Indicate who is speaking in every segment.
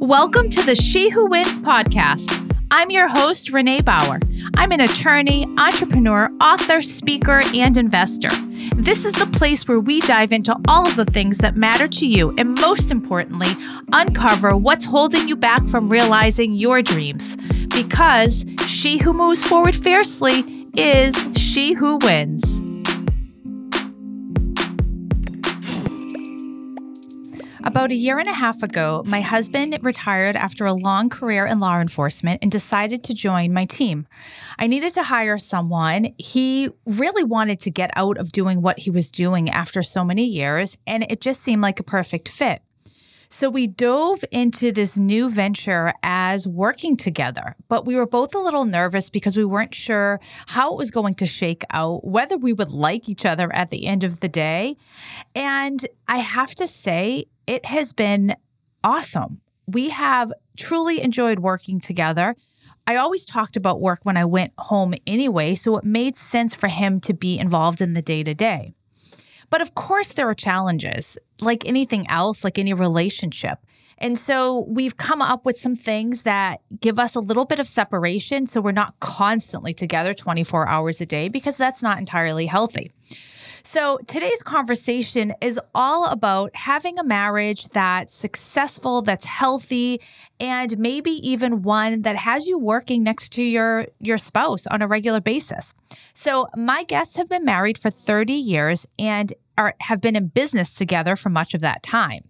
Speaker 1: Welcome to the She Who Wins podcast. I'm your host, Renee Bauer. I'm an attorney, entrepreneur, author, speaker, and investor. This is the place where we dive into all of the things that matter to you and, most importantly, uncover what's holding you back from realizing your dreams. Because she who moves forward fiercely is she who wins. About a year and a half ago, my husband retired after a long career in law enforcement and decided to join my team. I needed to hire someone. He really wanted to get out of doing what he was doing after so many years, and it just seemed like a perfect fit. So we dove into this new venture as working together, but we were both a little nervous because we weren't sure how it was going to shake out, whether we would like each other at the end of the day. And I have to say, it has been awesome. We have truly enjoyed working together. I always talked about work when I went home anyway, so it made sense for him to be involved in the day to day. But of course, there are challenges, like anything else, like any relationship. And so we've come up with some things that give us a little bit of separation so we're not constantly together 24 hours a day because that's not entirely healthy. So, today's conversation is all about having a marriage that's successful, that's healthy, and maybe even one that has you working next to your your spouse on a regular basis. So, my guests have been married for 30 years and are have been in business together for much of that time.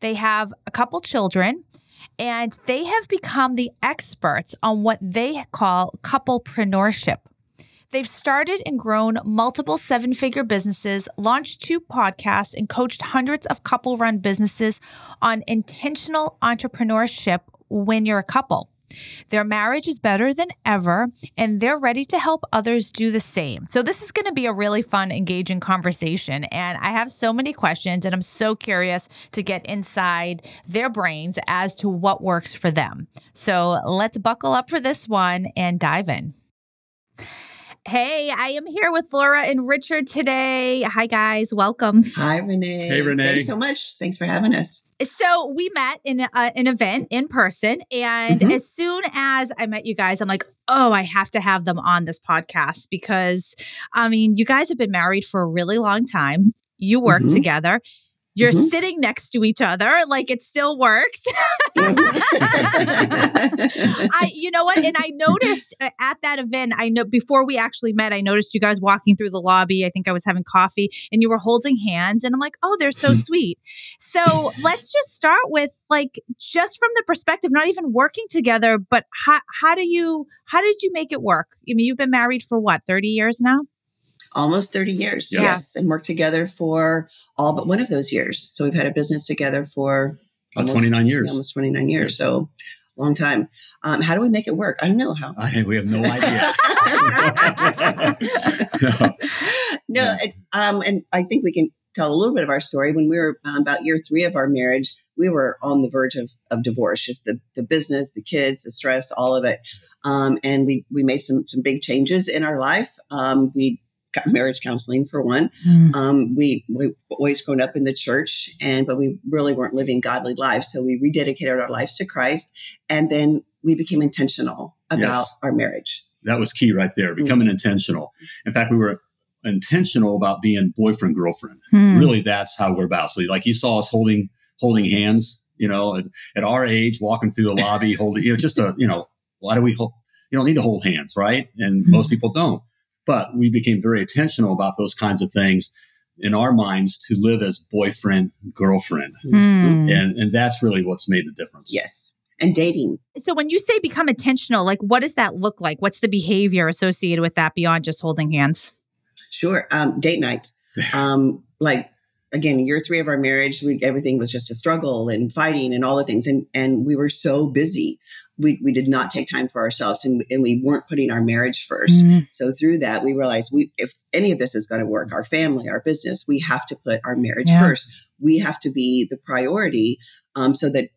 Speaker 1: They have a couple children and they have become the experts on what they call couplepreneurship. They've started and grown multiple seven figure businesses, launched two podcasts, and coached hundreds of couple run businesses on intentional entrepreneurship when you're a couple. Their marriage is better than ever, and they're ready to help others do the same. So, this is going to be a really fun, engaging conversation. And I have so many questions, and I'm so curious to get inside their brains as to what works for them. So, let's buckle up for this one and dive in. Hey, I am here with Laura and Richard today. Hi, guys. Welcome.
Speaker 2: Hi, Renee.
Speaker 3: Hey, Renee.
Speaker 2: Thanks so much. Thanks for having us.
Speaker 1: So we met in a, an event in person, and mm-hmm. as soon as I met you guys, I'm like, oh, I have to have them on this podcast because, I mean, you guys have been married for a really long time. You work mm-hmm. together. You're mm-hmm. sitting next to each other, like it still works. I, you know what? And I noticed uh, at that event, I know before we actually met, I noticed you guys walking through the lobby. I think I was having coffee and you were holding hands. And I'm like, oh, they're so sweet. So let's just start with like, just from the perspective, not even working together, but how, how do you, how did you make it work? I mean, you've been married for what, 30 years now?
Speaker 2: Almost 30 years. Yeah. Yes. And worked together for all but one of those years. So we've had a business together for
Speaker 3: almost, 29 years.
Speaker 2: Almost 29 years. So long time. Um, how do we make it work? I don't know how.
Speaker 3: I, we have no idea.
Speaker 2: no, no it, um, and I think we can tell a little bit of our story. When we were um, about year three of our marriage, we were on the verge of, of divorce, just the, the business, the kids, the stress, all of it. Um, and we, we made some, some big changes in our life. Um, we marriage counseling for one. Mm. Um, we we always grown up in the church, and but we really weren't living godly lives. So we rededicated our lives to Christ, and then we became intentional about yes. our marriage.
Speaker 3: That was key right there, becoming mm. intentional. In fact, we were intentional about being boyfriend girlfriend. Mm. Really, that's how we're about. So, like you saw us holding holding hands. You know, as, at our age, walking through the lobby, holding. You know, just a you know, why do we hold? You don't need to hold hands, right? And mm. most people don't. But we became very intentional about those kinds of things in our minds to live as boyfriend, girlfriend. Mm. And, and that's really what's made the difference.
Speaker 2: Yes. And dating.
Speaker 1: So when you say become intentional, like what does that look like? What's the behavior associated with that beyond just holding hands?
Speaker 2: Sure. Um, date night. Um, like again, year three of our marriage, we, everything was just a struggle and fighting and all the things. And, and we were so busy. We, we did not take time for ourselves and, and we weren't putting our marriage 1st mm-hmm. So through that, we realized we, if any of this is going to work, our family, our business, we have to put our marriage yeah. first. We have to be the priority um, so that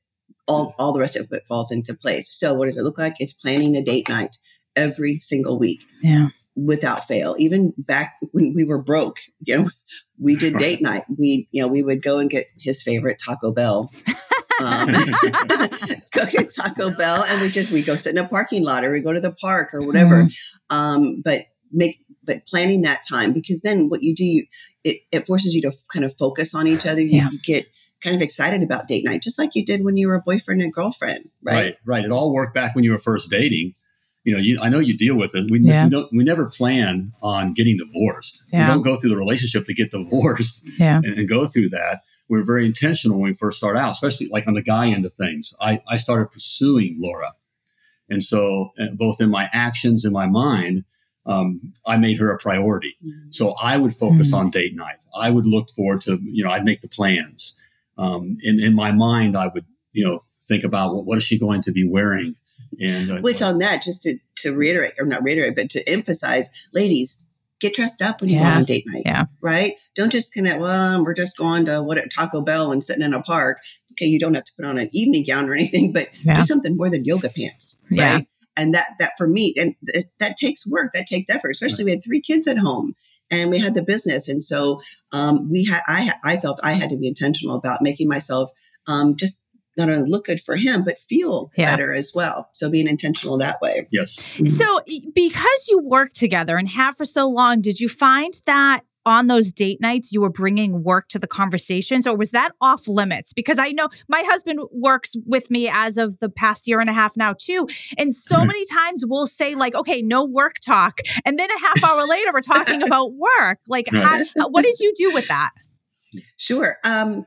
Speaker 2: all, all the rest of it falls into place. So what does it look like? It's planning a date night every single week.
Speaker 1: Yeah
Speaker 2: without fail. Even back when we were broke, you know, we did date night. We, you know, we would go and get his favorite Taco Bell. um, cook at Taco Bell, and we just we go sit in a parking lot or we go to the park or whatever. Mm-hmm. Um, but make but planning that time because then what you do, it, it forces you to kind of focus on each other. You, yeah. get kind of excited about date night, just like you did when you were a boyfriend and girlfriend, right?
Speaker 3: Right, right. It all worked back when you were first dating. You know, you, I know you deal with it. We, yeah. we, don't, we never plan on getting divorced. Yeah. We don't go through the relationship to get divorced yeah. and, and go through that we're very intentional when we first start out, especially like on the guy end of things. I, I started pursuing Laura. And so, uh, both in my actions and my mind, um, I made her a priority. Mm-hmm. So I would focus mm-hmm. on date night. I would look forward to, you know, I'd make the plans. Um, in, in my mind, I would, you know, think about well, what is she going to be wearing?
Speaker 2: And uh, which on that, just to, to reiterate or not reiterate, but to emphasize, ladies, get dressed up when you yeah. go on date night.
Speaker 1: Yeah.
Speaker 2: Right. Don't just connect. well, we're just going to what at Taco Bell and sitting in a park. Okay. You don't have to put on an evening gown or anything, but yeah. do something more than yoga pants. Right. Yeah. And that, that for me, and th- that takes work, that takes effort, especially we had three kids at home and we had the business. And so, um, we had, I, I felt I had to be intentional about making myself, um, just not only look good for him, but feel yeah. better as well. So being intentional that way.
Speaker 3: Yes.
Speaker 1: Mm-hmm. So because you work together and have for so long, did you find that on those date nights you were bringing work to the conversations or was that off limits because i know my husband works with me as of the past year and a half now too and so mm-hmm. many times we'll say like okay no work talk and then a half hour later we're talking about work like how, what did you do with that
Speaker 2: sure um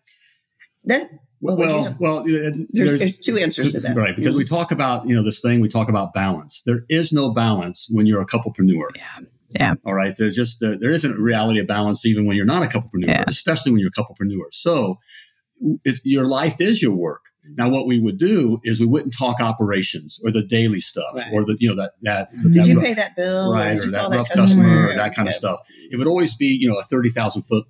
Speaker 2: that's
Speaker 3: well, well, well
Speaker 2: there's, there's, there's, two answers to that.
Speaker 3: Right. Because mm-hmm. we talk about, you know, this thing, we talk about balance. There is no balance when you're a couplepreneur.
Speaker 1: Yeah. Yeah.
Speaker 3: All right. There's just, there, there isn't a reality of balance even when you're not a couplepreneur, yeah. especially when you're a couplepreneur. So it's, your life is your work. Now, what we would do is we wouldn't talk operations or the daily stuff right. or the, you know, that, that.
Speaker 2: Did
Speaker 3: that
Speaker 2: you rough, pay that bill?
Speaker 3: Right. Or, or that rough customer, customer or that kind yeah. of stuff. It would always be, you know, a 30,000 foot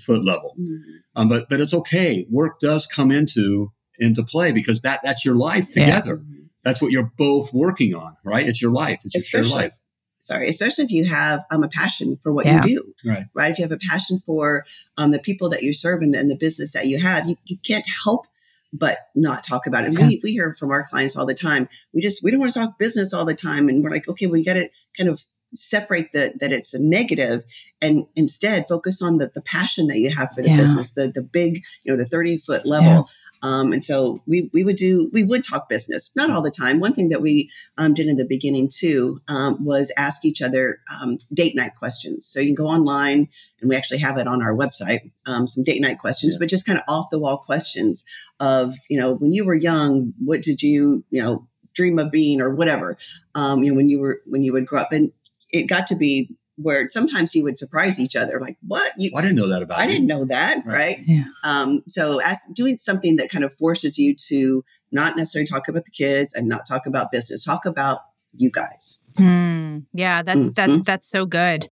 Speaker 3: foot level. Mm-hmm. Um, but but it's okay. Work does come into into play because that that's your life together. Yeah. That's what you're both working on, right? It's your life. It's especially, your life.
Speaker 2: Sorry, especially if you have um, a passion for what yeah. you do, right? Right. If you have a passion for um, the people that you serve and the, and the business that you have, you, you can't help but not talk about it. Okay. We, we hear from our clients all the time. We just we don't want to talk business all the time, and we're like, okay, well, you got to kind of separate the, that it's a negative and instead focus on the, the passion that you have for the yeah. business, the, the big, you know, the 30 foot level. Yeah. Um, and so we, we would do, we would talk business, not all the time. One thing that we um, did in the beginning too um, was ask each other um, date night questions. So you can go online and we actually have it on our website, um, some date night questions, yeah. but just kind of off the wall questions of, you know, when you were young, what did you, you know, dream of being or whatever, um, you know, when you were, when you would grow up and it got to be where sometimes you would surprise each other, like, "What?
Speaker 3: You, I didn't know that about.
Speaker 2: I
Speaker 3: you.
Speaker 2: didn't know that, right?" right? Yeah. Um, so, as doing something that kind of forces you to not necessarily talk about the kids and not talk about business, talk about you guys.
Speaker 1: Hmm. Yeah, that's mm-hmm. that's that's so good.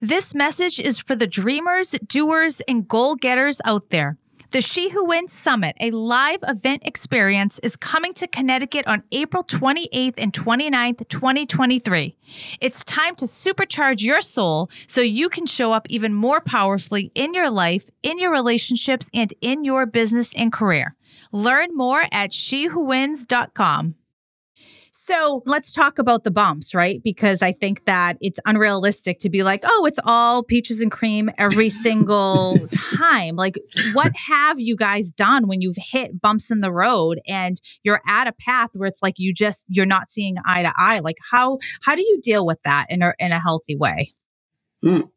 Speaker 1: This message is for the dreamers, doers, and goal getters out there. The She Who Wins Summit, a live event experience, is coming to Connecticut on April 28th and 29th, 2023. It's time to supercharge your soul so you can show up even more powerfully in your life, in your relationships, and in your business and career. Learn more at shewhowins.com. So let's talk about the bumps, right? Because I think that it's unrealistic to be like, oh, it's all peaches and cream every single time. Like, what have you guys done when you've hit bumps in the road and you're at a path where it's like you just you're not seeing eye to eye? Like, how how do you deal with that in a in a healthy way?
Speaker 3: Mm.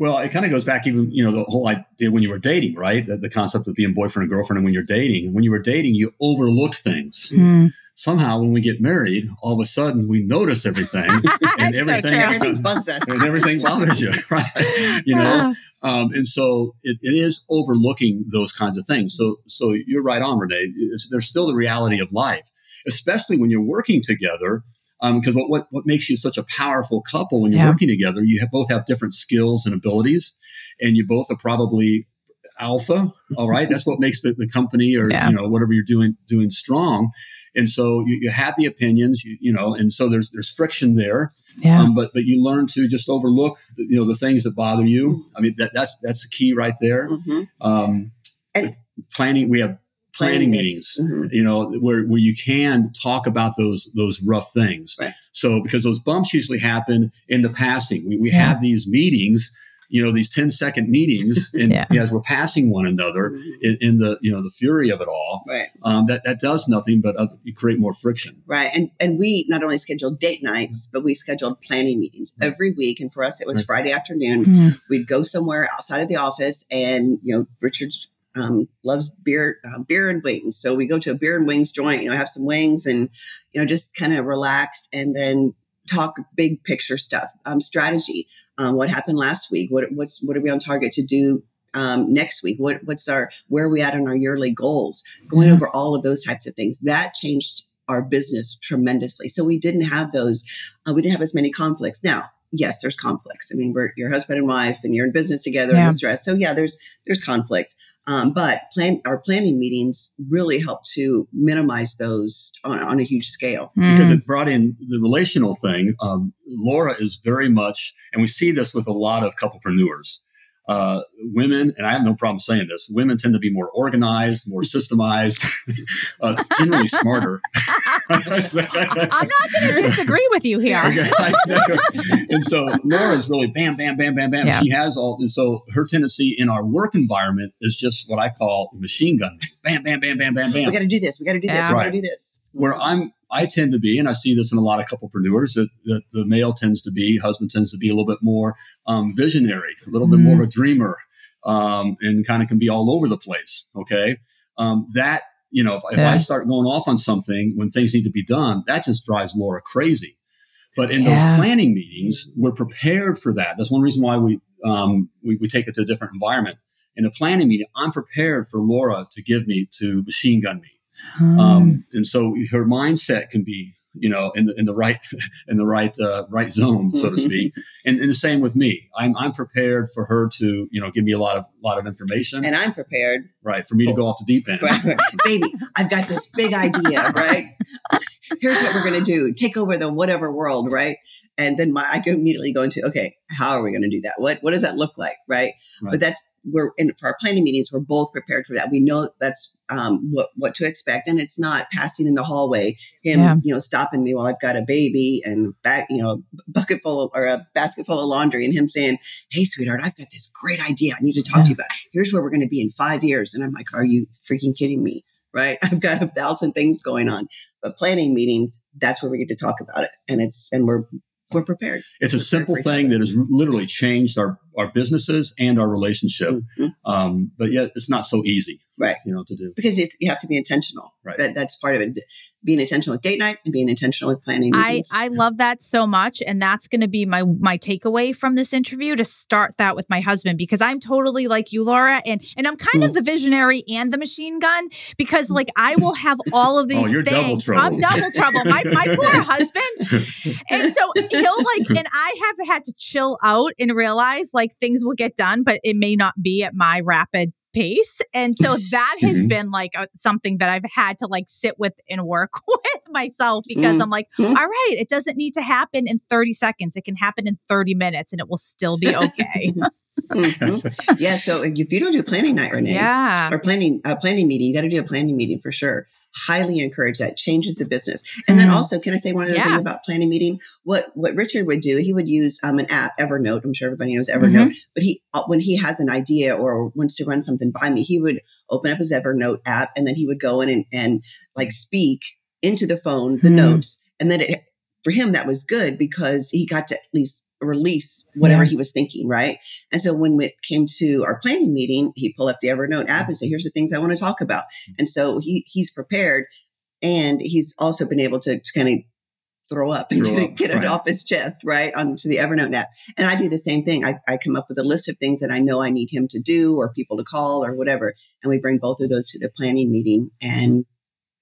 Speaker 3: Well, it kind of goes back even, you know, the whole idea when you were dating, right? The, the, concept of being boyfriend and girlfriend and when you're dating. When you were dating, you overlooked things. Mm somehow when we get married, all of a sudden we notice everything
Speaker 2: and everything, so everything bugs us
Speaker 3: and everything bothers you, right? You know, um, and so it, it is overlooking those kinds of things. So, so you're right on, Renee. It's, there's still the reality of life, especially when you're working together. Because um, what, what, what makes you such a powerful couple when you're yeah. working together, you have, both have different skills and abilities, and you both are probably alpha. All right, that's what makes the, the company or yeah. you know whatever you're doing doing strong and so you, you have the opinions, you, you, know, and so there's there's friction there. Yeah. Um, but but you learn to just overlook, you know, the things that bother you. I mean, that that's that's the key right there. Mm-hmm. Um, and planning, we have planning meetings mm-hmm. you know where, where you can talk about those those rough things
Speaker 2: right.
Speaker 3: so because those bumps usually happen in the passing we, we yeah. have these meetings you know these 10 second meetings and yeah. as we're passing one another mm-hmm. in, in, the you know the fury of it all
Speaker 2: right
Speaker 3: um, that that does nothing but other, you create more friction
Speaker 2: right and and we not only scheduled date nights but we scheduled planning meetings every week and for us it was right. friday afternoon mm-hmm. we'd go somewhere outside of the office and you know richard's um, loves beer, uh, beer and wings. So we go to a beer and wings joint, you know, have some wings and, you know, just kind of relax and then talk big picture stuff, um, strategy. Um, what happened last week? What, what's, what are we on target to do um, next week? What, what's our, where are we at on our yearly goals? Going over all of those types of things that changed our business tremendously. So we didn't have those, uh, we didn't have as many conflicts. Now, yes, there's conflicts. I mean, we're your husband and wife, and you're in business together yeah. and stress. So yeah, there's there's conflict. Um, but plan our planning meetings really help to minimize those on, on a huge scale
Speaker 3: mm. because it brought in the relational thing. Um, Laura is very much, and we see this with a lot of couplepreneurs uh, women, and I have no problem saying this, women tend to be more organized, more systemized, uh, generally smarter.
Speaker 1: I'm not going to disagree with you here. okay,
Speaker 3: and so Laura is really bam, bam, bam, bam, bam. Yeah. She has all, and so her tendency in our work environment is just what I call machine gun. Bam, bam, bam, bam, bam, bam.
Speaker 2: We got to do this. We got to do this. Yeah. We got to do this.
Speaker 3: Where I'm I tend to be, and I see this in a lot of couplepreneurs, that, that the male tends to be, husband tends to be a little bit more um, visionary, a little mm. bit more of a mm. dreamer, um, and kind of can be all over the place. Okay. Um, that, you know, if, if yeah. I start going off on something when things need to be done, that just drives Laura crazy. But in yeah. those planning meetings, we're prepared for that. That's one reason why we, um, we, we take it to a different environment. In a planning meeting, I'm prepared for Laura to give me to machine gun me um, um, and so her mindset can be, you know, in the in the right in the right uh, right zone, so to speak. and, and the same with me. I'm I'm prepared for her to, you know, give me a lot of lot of information.
Speaker 2: And I'm prepared,
Speaker 3: right, for me to go off the deep end.
Speaker 2: Right. Baby, I've got this big idea, right? Here's what we're going to do: take over the whatever world, right? And then my, I can immediately go into okay, how are we going to do that? What what does that look like, right? right. But that's we're in for our planning meetings. We're both prepared for that. We know that's um, what what to expect, and it's not passing in the hallway. Him, yeah. you know, stopping me while I've got a baby and back, you know, bucket full of, or a basket full of laundry, and him saying, "Hey, sweetheart, I've got this great idea. I need to talk yeah. to you about. Here's where we're going to be in five years." And I'm like, "Are you freaking kidding me?" Right? I've got a thousand things going on, but planning meetings, that's where we get to talk about it, and it's and we're we're prepared.
Speaker 3: It's a simple thing that has literally changed our, our businesses and our relationship. Mm-hmm. Um, but yet it's not so easy
Speaker 2: right.
Speaker 3: you know to do.
Speaker 2: Because it's, you have to be intentional.
Speaker 3: Right.
Speaker 2: That, that's part of it. Being intentional with date night and being intentional with planning
Speaker 1: meetings. i i love that so much and that's going to be my my takeaway from this interview to start that with my husband because i'm totally like you laura and and i'm kind mm. of the visionary and the machine gun because like i will have all of these
Speaker 3: oh, you're
Speaker 1: things.
Speaker 3: Double i'm
Speaker 1: double trouble. My, my poor husband. And so he'll like and i have had to chill out and realize like things will get done but it may not be at my rapid pace. And so that has mm-hmm. been like a, something that I've had to like sit with and work with myself because mm-hmm. I'm like, all right, it doesn't need to happen in 30 seconds. It can happen in 30 minutes and it will still be okay.
Speaker 2: mm-hmm. Yeah. So if you don't do planning night, Renee,
Speaker 1: yeah,
Speaker 2: or planning a uh, planning meeting, you got to do a planning meeting for sure highly encourage that. Changes the business. And then also can i say one other yeah. thing about planning meeting? What what richard would do he would use um, an app evernote. I'm sure everybody knows evernote. Mm-hmm. but he uh, when he has an idea or wants to run something by me he would open up his evernote app and then he would go in and, and like speak into the phone the mm. notes. And then it for him that was good because he got to at least release whatever yeah. he was thinking, right? And so when it came to our planning meeting, he pulled up the Evernote app and said, "Here's the things I want to talk about." And so he he's prepared, and he's also been able to, to kind of throw up and throw get, up, get right. it off his chest, right, onto the Evernote app. And I do the same thing. I, I come up with a list of things that I know I need him to do or people to call or whatever, and we bring both of those to the planning meeting and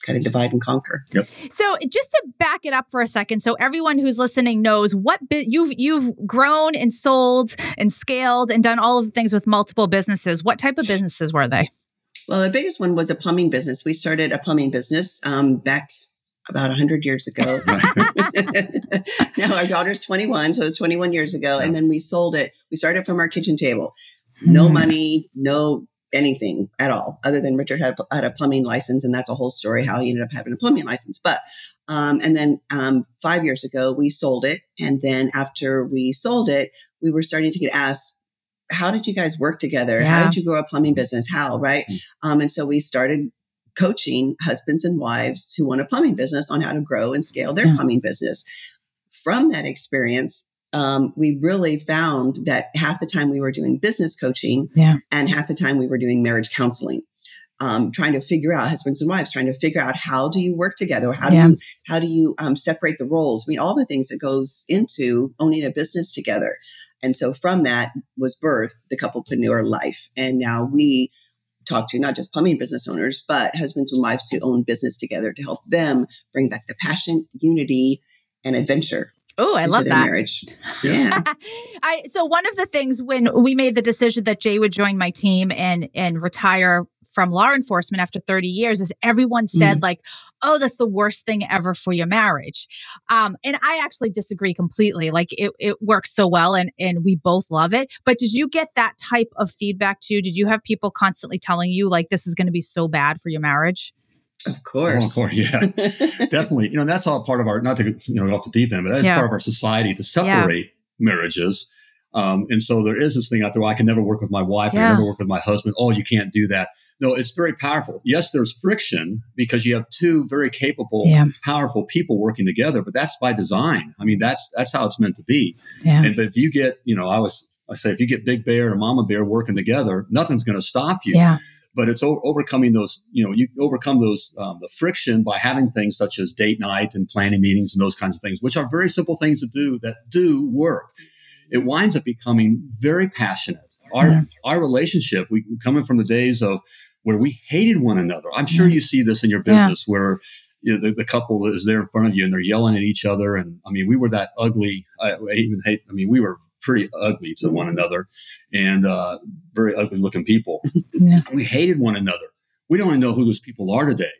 Speaker 2: kind of divide and conquer.
Speaker 3: Yep.
Speaker 1: So just to back it up for a second, so everyone who's listening knows what bi- you've you've grown and sold and scaled and done all of the things with multiple businesses. What type of businesses were they?
Speaker 2: Well, the biggest one was a plumbing business. We started a plumbing business um, back about 100 years ago. now our daughter's 21, so it was 21 years ago. And then we sold it. We started from our kitchen table. No mm. money, no anything at all, other than Richard had, had a plumbing license, and that's a whole story how he ended up having a plumbing license. But um, and then um, five years ago, we sold it, and then after we sold it, we were starting to get asked, "How did you guys work together?
Speaker 1: Yeah.
Speaker 2: How did you grow a plumbing business? How?" Right?
Speaker 3: Mm.
Speaker 2: Um, and so we started coaching husbands and wives who want a plumbing business on how to grow and scale their
Speaker 1: Yeah.
Speaker 2: plumbing business. From that experience, um, we really found that half the time we were doing business coaching
Speaker 1: Yeah.
Speaker 2: and half the time we were doing marriage counseling. Um, trying to figure out husbands and wives, trying to figure out how do you work together? How do
Speaker 1: Yeah.
Speaker 2: you how do you um, separate the roles? I mean, all the things that goes into owning a business together. And so from that was birthed the couplepreneur life. And now we talk to not just plumbing business owners, but husbands and wives who own business together to help them bring back the passion, unity, and adventure
Speaker 1: Oh, I love that.
Speaker 2: marriage. Yeah.
Speaker 1: I so one of the things when we made the decision that Jay would join my team and and retire from law enforcement after 30 years is everyone said like, "Oh, that's the worst thing ever for your marriage." Um, and I actually disagree completely. Like it it works so well and and we both love it. But did you get that type of feedback too? Did you have people constantly telling you like this is going to be so bad for your marriage?
Speaker 2: Of
Speaker 3: Oh,
Speaker 2: course.
Speaker 3: of course, yeah. definitely you know that's all part of our not to you know go off the deep end but that's
Speaker 1: Yeah.
Speaker 3: part of our society to separate marriages um, and so there is this thing out there well, i can never work with my wife i
Speaker 1: Yeah.
Speaker 3: can never work with my husband oh you can't do that no it's very powerful yes there's friction because you have two very capable
Speaker 1: Yeah.
Speaker 3: powerful people working together but that's by design i mean that's that's how it's meant to be
Speaker 1: Yeah.
Speaker 3: and but if you get you know i was i say if you get big bear and mama bear working together nothing's going to stop you
Speaker 1: Yeah.
Speaker 3: But it's o- overcoming those you know you overcome those um, the friction by having things such as date night and planning meetings and those kinds of things which are very simple things to do that do work. It winds up becoming very passionate. Our
Speaker 1: Yeah.
Speaker 3: our relationship we coming from the days of where we hated one another. I'm sure you see this in your
Speaker 1: Yeah.
Speaker 3: business where you know, the, the couple is there in front of you and they're yelling at each other. And i mean we were that ugly i, I even hate i mean we were pretty ugly to one another and uh, very ugly looking people
Speaker 1: Yeah.
Speaker 3: we hated one another. We don't even know who those people are today.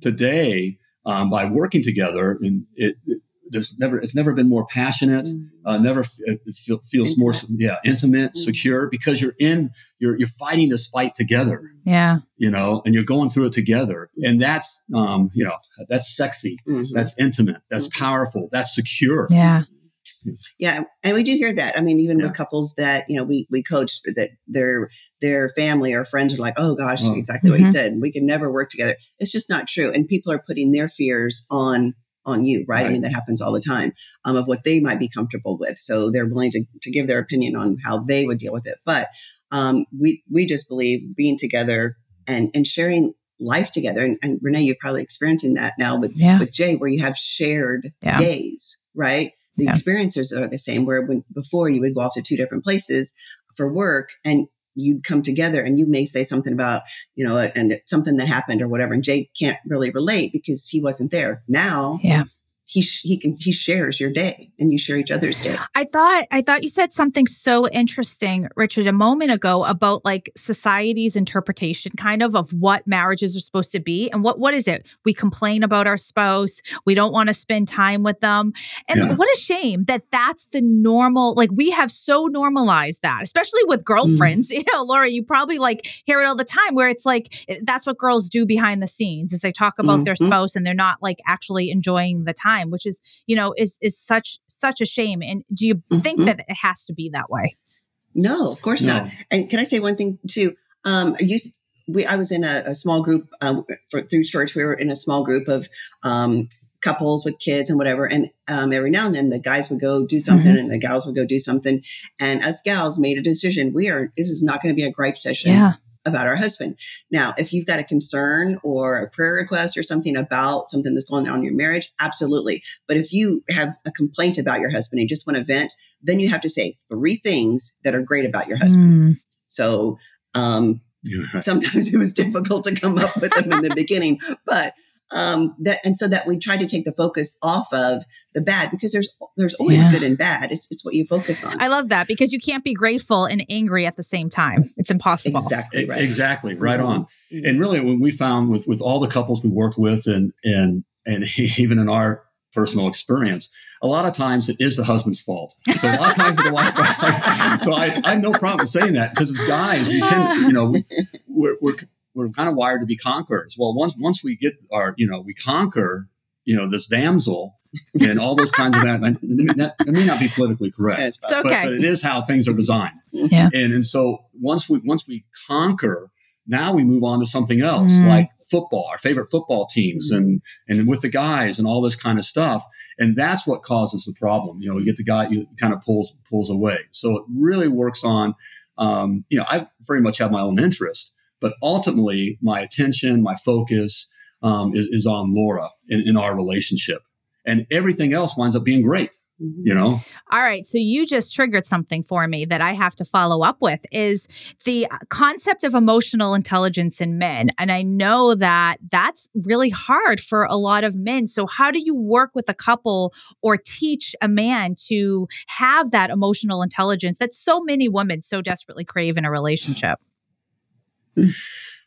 Speaker 3: Today, um, by working together, and it, it there's never it's never been more passionate. Uh, never f- feel, feels more yeah intimate,
Speaker 2: Mm.
Speaker 3: secure because you're in you're you're fighting this fight together.
Speaker 1: Yeah.
Speaker 3: You know, and you're going through it together, and that's um, you know that's sexy,
Speaker 2: Mhm.
Speaker 3: that's intimate, that's
Speaker 2: Mhm.
Speaker 3: powerful, that's secure.
Speaker 1: Yeah.
Speaker 2: Yeah, and we do hear that. I mean, even
Speaker 3: Yeah.
Speaker 2: with couples that you know we we coach that their their family or friends are like, "Oh gosh,
Speaker 3: Oh.
Speaker 2: exactly what you said. We can never work together." It's just not true, and people are putting their fears on on you, right? I mean, that happens all the time um, of what they might be comfortable with, so they're willing to to give their opinion on how they would deal with it. But um, we we just believe being together and and sharing life together, and, and Renee, you're probably experiencing that now with
Speaker 1: Yeah.
Speaker 2: with Jay, where you have shared
Speaker 1: Yeah.
Speaker 2: days, right? The
Speaker 1: Yeah.
Speaker 2: experiences are the same. Where when before you would go off to two different places for work, and you'd come together, and you may say something about you know, and something that happened or whatever, and Jay can't really relate because he wasn't there. Now,
Speaker 1: Yeah.
Speaker 2: He sh- he can he shares your day, and you share each other's day.
Speaker 1: I thought I thought you said something so interesting, Richard, a moment ago about like society's interpretation kind of of what marriages are supposed to be. And what what is it? We complain about our spouse, we don't want to spend time with them. And
Speaker 3: Yeah.
Speaker 1: what a shame that that's the normal like we have so normalized that, especially with girlfriends. You know, Laura, you probably like hear it all the time where it's like that's what girls do behind the scenes is they talk about their
Speaker 2: Mhm.
Speaker 1: spouse and they're not like actually enjoying the time, which is you know is is such such a shame and do you think
Speaker 2: Mhm.
Speaker 1: that it has to be that way
Speaker 2: No, of course not. And can I say one thing too? Um, you, we, I was in a, a small group um, for, through church. We were in a small group of um, couples with kids and whatever. And um, every now and then, the guys would go do something, and the gals would go do something. And us gals made a decision: we are. This is not going to be a gripe session about our husband. Now, if you've got a concern or a prayer request or something about something that's going on in your marriage, absolutely. But if you have a complaint about your husband and just want to vent, then you have to say three things that are great about your husband.
Speaker 1: Mm,
Speaker 2: So um,
Speaker 3: Yeah.
Speaker 2: sometimes it was difficult to come up with them in the beginning, but um, that and so that we try to take the focus off of the bad because there's there's always
Speaker 1: Yeah.
Speaker 2: good and bad. It's it's what you focus on.
Speaker 1: i love that because you can't be grateful and angry at the same time it's impossible
Speaker 2: exactly right.
Speaker 3: Exactly. Right on.
Speaker 2: Mhm.
Speaker 3: and really when we found with with all the couples we worked with and and and even in our personal experience a lot of times it is the husband's fault so a lot of times it's the wife's fault so I, I have no problem saying that because as guys we tend to you know we're, we're we're kind of wired to be conquerors. Well, once once we get our, you know, we conquer, you know, this damsel and all those kinds of that. That, that may not be politically correct,
Speaker 1: it's
Speaker 3: okay.
Speaker 1: but,
Speaker 3: but, it is how things are designed.
Speaker 1: Yeah.
Speaker 3: And and so once we once we conquer, now we move on to something else, mm. like football, our favorite football teams, mm. and and with the guys and all this kind of stuff. And that's what causes the problem. You know, you get the guy you kind of pulls pulls away. So it really works on. Um, you know, I very much have my own interest, but ultimately, my attention, my focus um, is, is on Laura in, in our relationship. And everything else winds up being great you know?
Speaker 1: All right so you just triggered something for me that i have to follow up with is the concept of emotional intelligence in men. And i know that that's really hard for a lot of men. So how do you work with a couple or teach a man to have that emotional intelligence that so many women so desperately crave in a relationship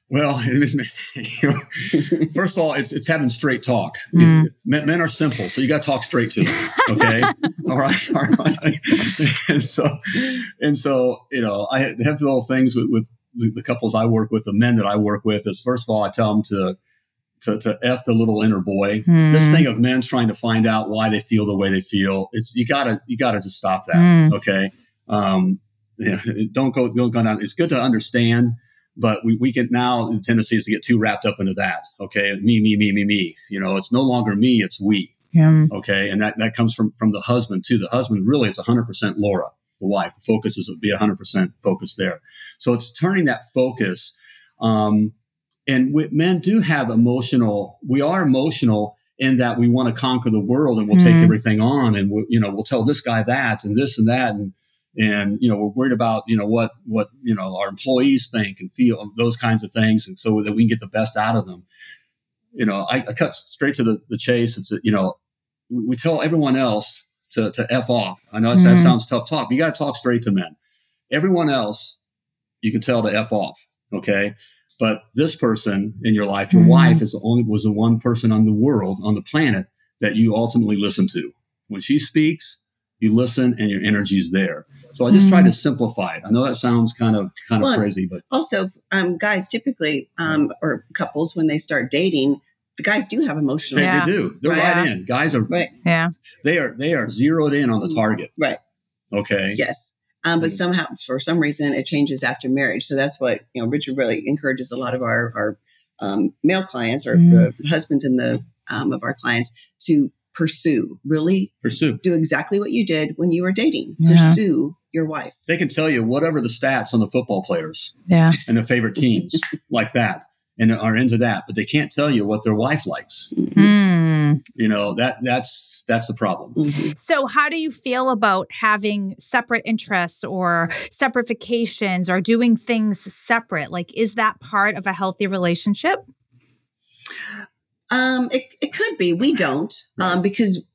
Speaker 3: well, first of all, it's it's having straight talk. Mm. Men, men, are simple, so you got to talk straight to them. Okay, all right, all right. and so, and so, you know, I have little things with, with the couples I work with, the men that I work with. Is first of all, I tell them to to, to f the little inner boy. Mm. This thing of men trying to find out why they feel the way they feel. It's you gotta you gotta just stop that. Mm. Okay, um, yeah, don't go don't go down. It's good to understand but we, we can now the tendency is to get too wrapped up into that okay? Me me me me me. You know it's no longer me it's we. Yeah. okay? And that that comes from from the husband too. The husband really it's 100% laura the wife. The focus is to be 100% focused there. So it's turning that focus um, and we, men do have emotional we are emotional in that we want to conquer the world and we'll mm-hmm. take everything on and we, you know we'll tell this guy that and this and that and and you know we're worried about you know what what you know our employees think and feel those kinds of things and so that we can get the best out of them. You know i, I cut straight to the, the chase it's you know we, we, tell everyone else to, to f off. I know mm-hmm. that sounds tough talk you got to talk straight to men. Everyone else you can tell to f off okay? But this person in your life your mm-hmm. wife is the only was the one person on the world on the planet that you ultimately listen to. When she speaks you listen and your energy's there. So I just mm. try to mm. simplify it. I know that sounds kind of kind of crazy, but
Speaker 2: also, um, guys typically um, or couples when they start dating, the guys do have emotional.
Speaker 3: They, yeah. they do. They're right. right. in. Guys are
Speaker 2: right.
Speaker 1: Yeah.
Speaker 3: They are they are zeroed in on the target.
Speaker 2: Right.
Speaker 3: Okay.
Speaker 2: Yes. Um, but somehow, for some reason, it changes after marriage. So that's what you know. Richard really encourages a lot of our our um, male clients or mm. the husbands in the um, of our clients to pursue, really
Speaker 3: pursue,
Speaker 2: do exactly what you did when you were dating. Yeah. Pursue your wife.
Speaker 3: They can tell you whatever the stats on the football players,
Speaker 1: yeah,
Speaker 3: and the favorite teams like that, and are into that, but they can't tell you what their wife likes. Mm. You know that that's that's the problem.
Speaker 1: Mm-hmm. So, how do you feel about having separate interests or separate vacations or doing things separate? Like, is that part of a healthy relationship?
Speaker 2: Um, it, it could be. We don't, um, because,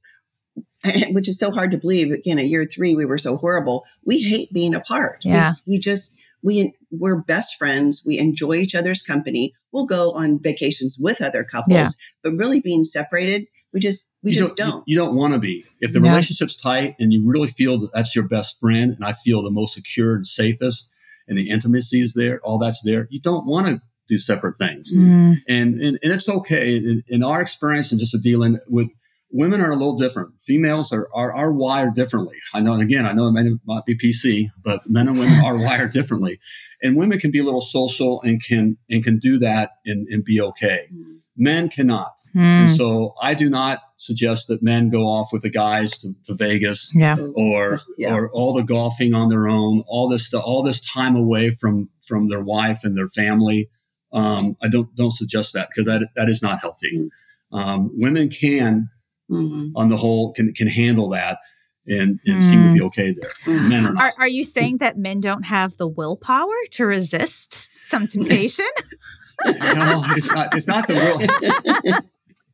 Speaker 2: which is so hard to believe. Again, at year three, we were so horrible. We hate being apart.
Speaker 1: Yeah.
Speaker 2: We, we just, we, we're best friends. We enjoy each other's company. We'll go on vacations with other couples, yeah. but really being separated, we just, we
Speaker 3: you
Speaker 2: just
Speaker 3: don't.
Speaker 2: don't.
Speaker 3: You, you don't want to be. If the yeah. relationship's tight and you really feel that that's your best friend, and I feel the most secure and safest, and the intimacy is there, all that's there, you don't want to do separate things. Mm. And, and, and it's okay. In, in, our experience and just dealing with women are a little different. Females are, are, are wired differently. I know, again, I know it might be PC, but men and women are wired differently. And women can be a little social and can, and can do that and, and be okay. Mm. Men cannot. Mm. And so I do not suggest that men go off with the guys to, to Vegas
Speaker 1: yeah.
Speaker 3: or, yeah. or all the golfing on their own, all this, all this time away from, from their wife and their family um, I don't don't suggest that because that that is not healthy. Um, women can, mm-hmm. on the whole, can can handle that and, and mm. seem to be mm. okay there. Mm. Men are not.
Speaker 1: Are, are you saying that men don't have the willpower to resist some temptation?
Speaker 3: no, it's not. It's not the will.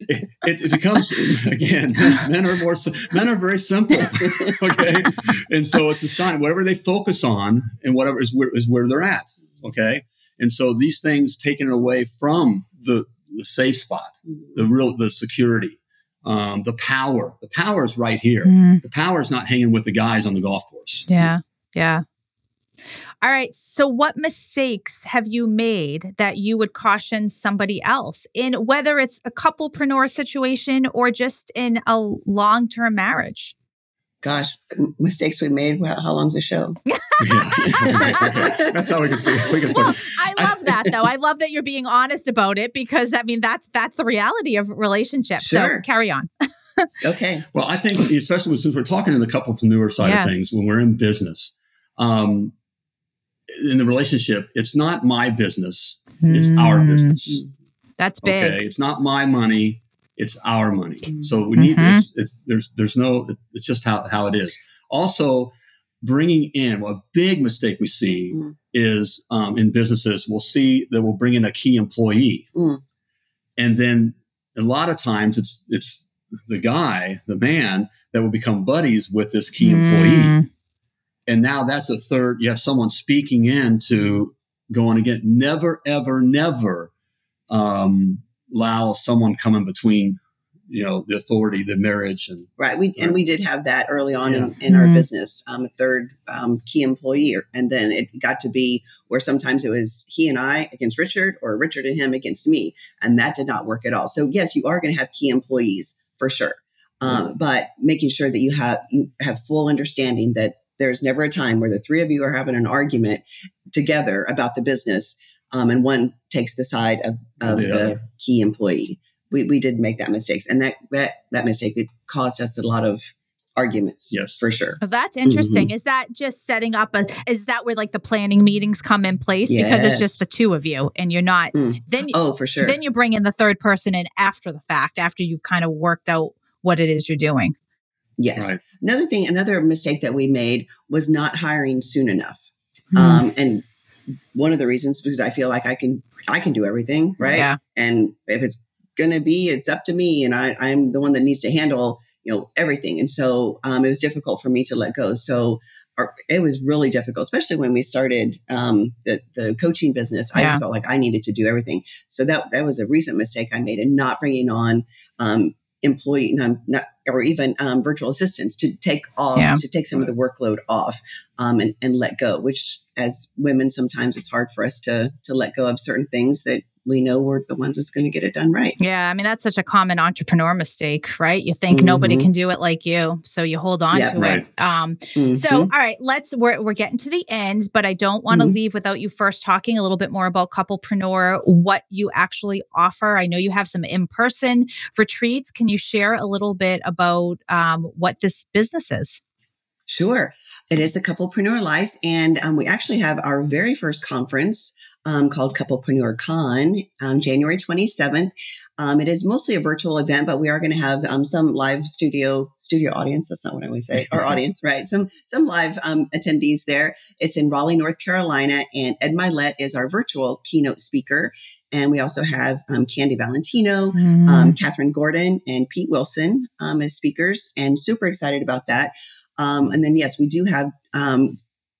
Speaker 3: It, it, it, becomes again men are more men are very simple okay and so it's a sign whatever they focus on and whatever is where is where they're at okay and so these things taken away from the, the safe spot, the real, the security, um, the power. The power is right here. Mm. The power is not hanging with the guys on the golf course.
Speaker 1: Yeah. Yeah. All right. So, what mistakes have you made that you would caution somebody else in whether it's a couplepreneur situation or just in a long term marriage?
Speaker 2: Gosh, mistakes we made. How long's the show? yeah.
Speaker 3: that's how we can start. We can start. Well,
Speaker 1: I love that though. I love that you're being honest about it because I mean that's that's the reality of relationships. Sure. So carry on.
Speaker 2: okay.
Speaker 3: Well, I think especially since we're talking in the couplepreneur side yeah. of things, when we're in business, um, in the relationship, it's not my business; it's mm. our business.
Speaker 1: That's big. Okay,
Speaker 3: it's not my money; it's our money. So we need mm-hmm. to, it's, it's, there's there's no it's just how how it is. Also, bringing in well, a big mistake we see mm. is um, in businesses we'll see that we'll bring in a key employee, mm. and then a lot of times it's it's the guy, the man that will become buddies with this key mm. employee and now that's a third, you have someone speaking into going again. Never, ever, never um, allow someone coming between you know the authority the marriage and
Speaker 2: right we and we did have that early on yeah. in, in mm-hmm. our business um, a third um, key employee and then it got to be where sometimes it was he and i against richard or richard and him against me and that did not work at all so yes you are going to have key employees for sure um, but making sure that you have you have full understanding that there's never a time where the three of you are having an argument together about the business um, and one takes the side of, of the, the key employee. We, we did make that mistake, and that that that mistake caused us a lot of arguments.
Speaker 3: Yes,
Speaker 2: for sure.
Speaker 1: Well, that's interesting. Mm-hmm. Is that just setting up a? Is that where like the planning meetings come in place yes. because it's just the two of you and you're not? Mm. Then you,
Speaker 2: oh, for sure.
Speaker 1: Then you bring in the third person in after the fact, after you've kind of worked out what it is you're doing.
Speaker 2: Yes. Right. Another thing, another mistake that we made was not hiring soon enough. Mm. Um, and one of the reasons because I feel like I can I can do everything, right?
Speaker 1: Yeah.
Speaker 2: And if it's gonna be, it's up to me, and I, I'm the one that needs to handle you know everything. And so um, it was difficult for me to let go. So our, it was really difficult, especially when we started um, the the coaching business. I yeah. just felt like I needed to do everything. So that that was a recent mistake I made in not bringing on um, employee, not, or even um, virtual assistants to take off, yeah. to take some of the workload off um, and, and let go, which as women, sometimes it's hard for us to, to let go of certain things that we know we're the ones that's going to get it done right.
Speaker 1: Yeah. I mean, that's such a common entrepreneur mistake, right? You think mm-hmm. nobody can do it like you. So you hold on yeah, to right. it. Um, mm-hmm. So, all right, let's, we're, we're getting to the end, but I don't want to mm-hmm. leave without you first talking a little bit more about Couplepreneur, what you actually offer. I know you have some in person retreats. Can you share a little bit about um, what this business is?
Speaker 2: Sure. It is the Couplepreneur Life. And um, we actually have our very first conference um, called Couplepreneur Con, um, January 27th. Um, it is mostly a virtual event, but we are going to have um, some live studio studio audience. That's not what I always say. Our audience, right? Some some live um, attendees there. It's in Raleigh, North Carolina, and Ed Mylett is our virtual keynote speaker. And we also have um, Candy Valentino, mm. Catherine Gordon, and Pete Wilson as speakers, and super excited about that. and then yes, we do have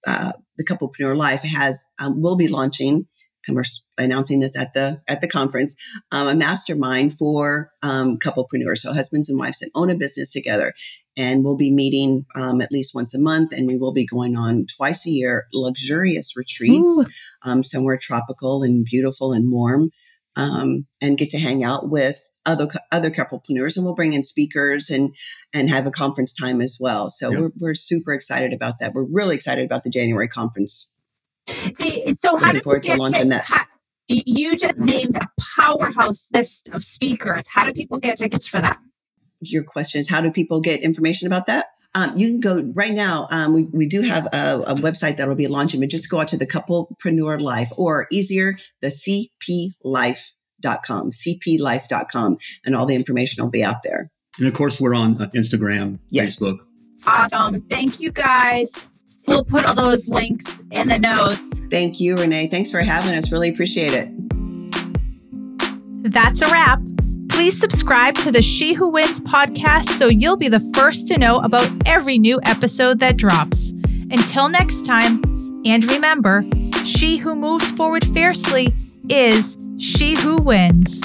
Speaker 2: uh, the Couplepreneur Life has um, will be launching, and we're announcing this at the at the conference, um, a mastermind for um, couplepreneurs, so husbands and wives that own a business together, and we'll be meeting um, at least once a month, and we will be going on twice a year luxurious retreats, um, somewhere tropical and beautiful and warm, um, and get to hang out with other other couplepreneurs, and we'll bring in speakers and and have a conference time as well. So yep. we're we're super excited about that. We're really excited about the January conference.
Speaker 1: So how Looking forward to launching that. How, you just named a powerhouse list of speakers. How do people get tickets for that?
Speaker 2: Your question is how do people get information about that? Um, you can go right now. Um, we, we do have a, a website that will be launching, but just go out to the Couplepreneur Life or easier, the CP Life cplife.com, cplife.com, and all the information will be out there.
Speaker 3: And of course, we're on uh, Instagram, yes. Facebook.
Speaker 1: Awesome. Thank you guys. We'll put all those links in the notes.
Speaker 2: Thank you, Renee. Thanks for having us. Really appreciate it.
Speaker 1: That's a wrap. Please subscribe to the She Who Wins podcast so you'll be the first to know about every new episode that drops. Until next time, and remember, she who moves forward fiercely is she who wins.